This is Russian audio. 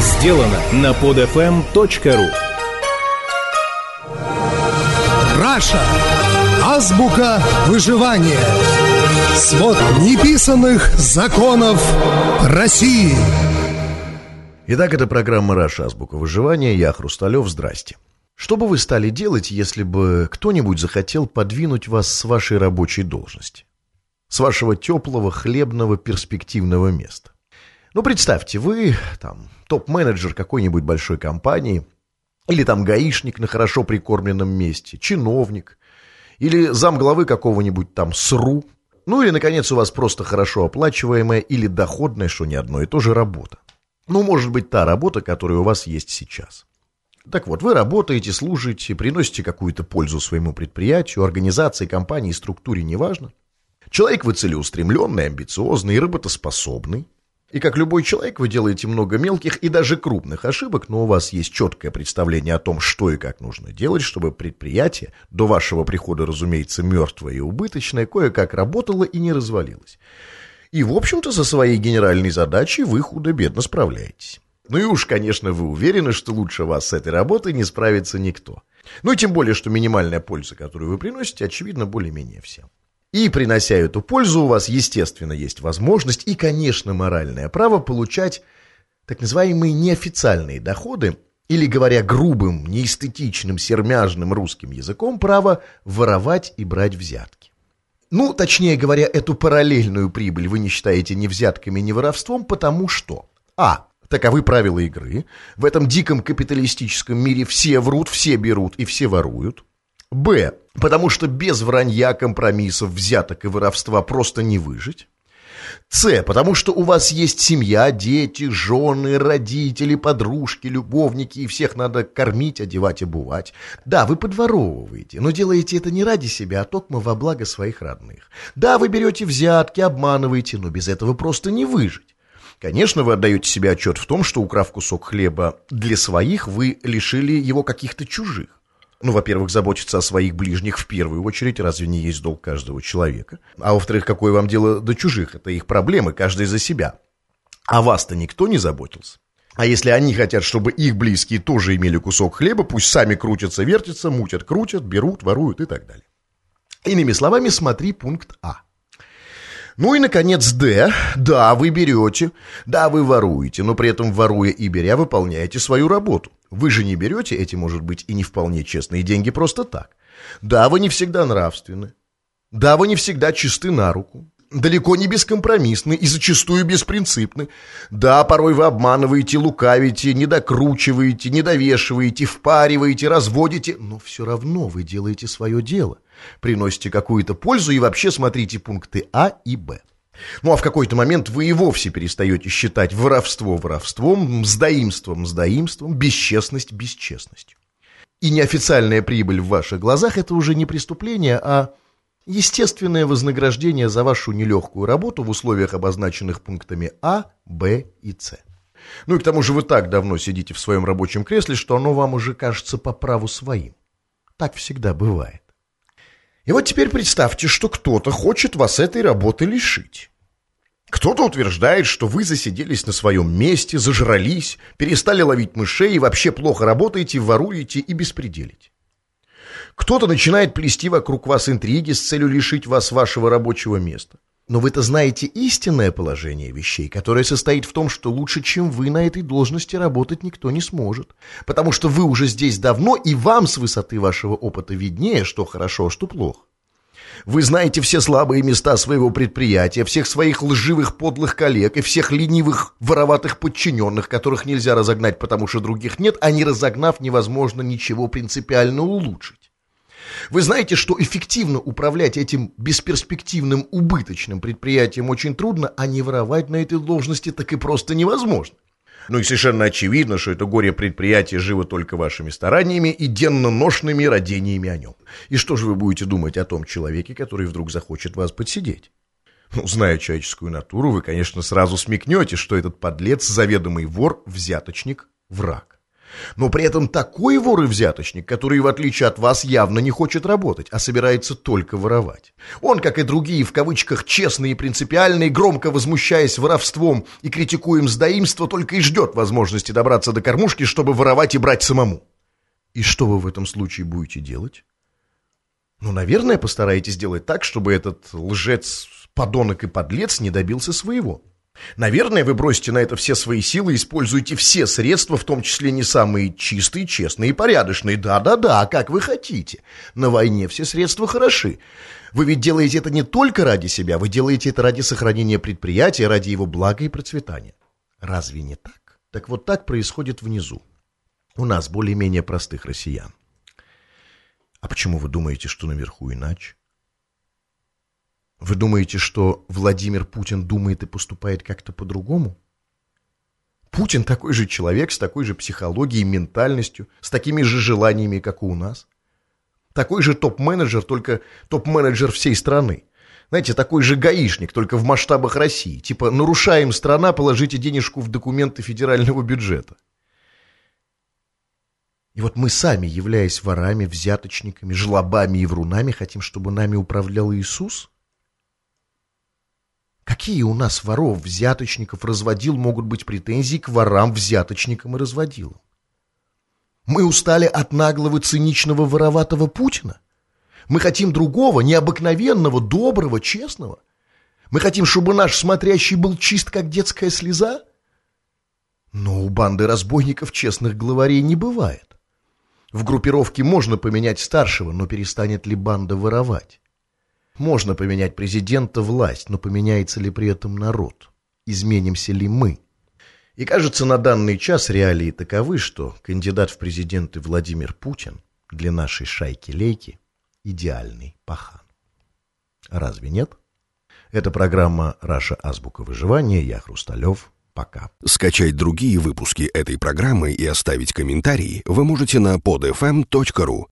сделано на podfm.ru Раша. Азбука выживания. Свод неписанных законов России. Итак, это программа «Раша. Азбука выживания». Я Хрусталев. Здрасте. Что бы вы стали делать, если бы кто-нибудь захотел подвинуть вас с вашей рабочей должности? С вашего теплого, хлебного, перспективного места? Ну, представьте, вы там топ-менеджер какой-нибудь большой компании, или там гаишник на хорошо прикормленном месте, чиновник, или замглавы какого-нибудь там СРУ, ну или, наконец, у вас просто хорошо оплачиваемая или доходная, что не одно и то же работа. Ну, может быть, та работа, которая у вас есть сейчас. Так вот, вы работаете, служите, приносите какую-то пользу своему предприятию, организации, компании, структуре, неважно. Человек вы целеустремленный, амбициозный, работоспособный. И как любой человек, вы делаете много мелких и даже крупных ошибок, но у вас есть четкое представление о том, что и как нужно делать, чтобы предприятие, до вашего прихода, разумеется, мертвое и убыточное, кое-как работало и не развалилось. И, в общем-то, со своей генеральной задачей вы худо-бедно справляетесь. Ну и уж, конечно, вы уверены, что лучше вас с этой работой не справится никто. Ну и тем более, что минимальная польза, которую вы приносите, очевидно, более-менее всем. И, принося эту пользу, у вас, естественно, есть возможность и, конечно, моральное право получать так называемые неофициальные доходы, или, говоря грубым, неэстетичным, сермяжным русским языком, право воровать и брать взятки. Ну, точнее говоря, эту параллельную прибыль вы не считаете ни взятками, ни воровством, потому что А. Таковы правила игры. В этом диком капиталистическом мире все врут, все берут и все воруют. Б. Потому что без вранья, компромиссов, взяток и воровства просто не выжить. С. Потому что у вас есть семья, дети, жены, родители, подружки, любовники, и всех надо кормить, одевать, обувать. Да, вы подворовываете, но делаете это не ради себя, а только во благо своих родных. Да, вы берете взятки, обманываете, но без этого просто не выжить. Конечно, вы отдаете себе отчет в том, что, украв кусок хлеба для своих, вы лишили его каких-то чужих. Ну, во-первых, заботиться о своих ближних в первую очередь, разве не есть долг каждого человека? А во-вторых, какое вам дело до чужих? Это их проблемы, каждый за себя. А вас-то никто не заботился. А если они хотят, чтобы их близкие тоже имели кусок хлеба, пусть сами крутятся, вертятся, мутят, крутят, берут, воруют и так далее. Иными словами, смотри пункт А. Ну и, наконец, Д. Да, вы берете, да, вы воруете, но при этом, воруя и беря, выполняете свою работу. Вы же не берете эти, может быть, и не вполне честные деньги просто так. Да, вы не всегда нравственны. Да, вы не всегда чисты на руку. Далеко не бескомпромиссны и зачастую беспринципны. Да, порой вы обманываете, лукавите, недокручиваете, недовешиваете, впариваете, разводите, но все равно вы делаете свое дело приносите какую-то пользу и вообще смотрите пункты А и Б. Ну а в какой-то момент вы и вовсе перестаете считать воровство воровством, мздоимство мздоимством, бесчестность бесчестностью. И неофициальная прибыль в ваших глазах – это уже не преступление, а естественное вознаграждение за вашу нелегкую работу в условиях, обозначенных пунктами А, Б и С. Ну и к тому же вы так давно сидите в своем рабочем кресле, что оно вам уже кажется по праву своим. Так всегда бывает. И вот теперь представьте, что кто-то хочет вас этой работы лишить. Кто-то утверждает, что вы засиделись на своем месте, зажрались, перестали ловить мышей и вообще плохо работаете, воруете и беспределите. Кто-то начинает плести вокруг вас интриги с целью лишить вас вашего рабочего места. Но вы-то знаете истинное положение вещей, которое состоит в том, что лучше, чем вы на этой должности работать никто не сможет. Потому что вы уже здесь давно, и вам с высоты вашего опыта виднее, что хорошо, а что плохо. Вы знаете все слабые места своего предприятия, всех своих лживых подлых коллег и всех ленивых вороватых подчиненных, которых нельзя разогнать, потому что других нет, а не разогнав невозможно ничего принципиально улучшить. Вы знаете, что эффективно управлять этим бесперспективным убыточным предприятием очень трудно, а не воровать на этой должности так и просто невозможно. Ну и совершенно очевидно, что это горе-предприятие живо только вашими стараниями и денно-ношными родениями о нем. И что же вы будете думать о том человеке, который вдруг захочет вас подсидеть? Ну, зная человеческую натуру, вы, конечно, сразу смекнете, что этот подлец, заведомый вор, взяточник, враг. Но при этом такой вор и взяточник, который, в отличие от вас, явно не хочет работать, а собирается только воровать. Он, как и другие, в кавычках, честные и принципиальные, громко возмущаясь воровством и критикуя мздоимство, только и ждет возможности добраться до кормушки, чтобы воровать и брать самому. И что вы в этом случае будете делать? Ну, наверное, постараетесь сделать так, чтобы этот лжец, подонок и подлец не добился своего. Наверное, вы бросите на это все свои силы используете все средства, в том числе не самые чистые, честные и порядочные. Да-да-да, как вы хотите. На войне все средства хороши. Вы ведь делаете это не только ради себя, вы делаете это ради сохранения предприятия, ради его блага и процветания. Разве не так? Так вот так происходит внизу. У нас более-менее простых россиян. А почему вы думаете, что наверху иначе? Вы думаете, что Владимир Путин думает и поступает как-то по-другому? Путин такой же человек, с такой же психологией, ментальностью, с такими же желаниями, как и у нас. Такой же топ-менеджер, только топ-менеджер всей страны. Знаете, такой же гаишник, только в масштабах России. Типа, нарушаем страна, положите денежку в документы федерального бюджета. И вот мы сами, являясь ворами, взяточниками, жлобами и врунами, хотим, чтобы нами управлял Иисус – Какие у нас воров, взяточников, разводил могут быть претензии к ворам, взяточникам и разводилам? Мы устали от наглого, циничного, вороватого Путина? Мы хотим другого, необыкновенного, доброго, честного? Мы хотим, чтобы наш смотрящий был чист, как детская слеза? Но у банды разбойников честных главарей не бывает. В группировке можно поменять старшего, но перестанет ли банда воровать? Можно поменять президента, власть, но поменяется ли при этом народ? Изменимся ли мы? И кажется, на данный час реалии таковы, что кандидат в президенты Владимир Путин для нашей шайки-лейки идеальный пахан. Разве нет? Это программа «Раша. Азбука выживания». Я Хрусталев. Пока. Скачать другие выпуски этой программы и оставить комментарии вы можете на podfm.ru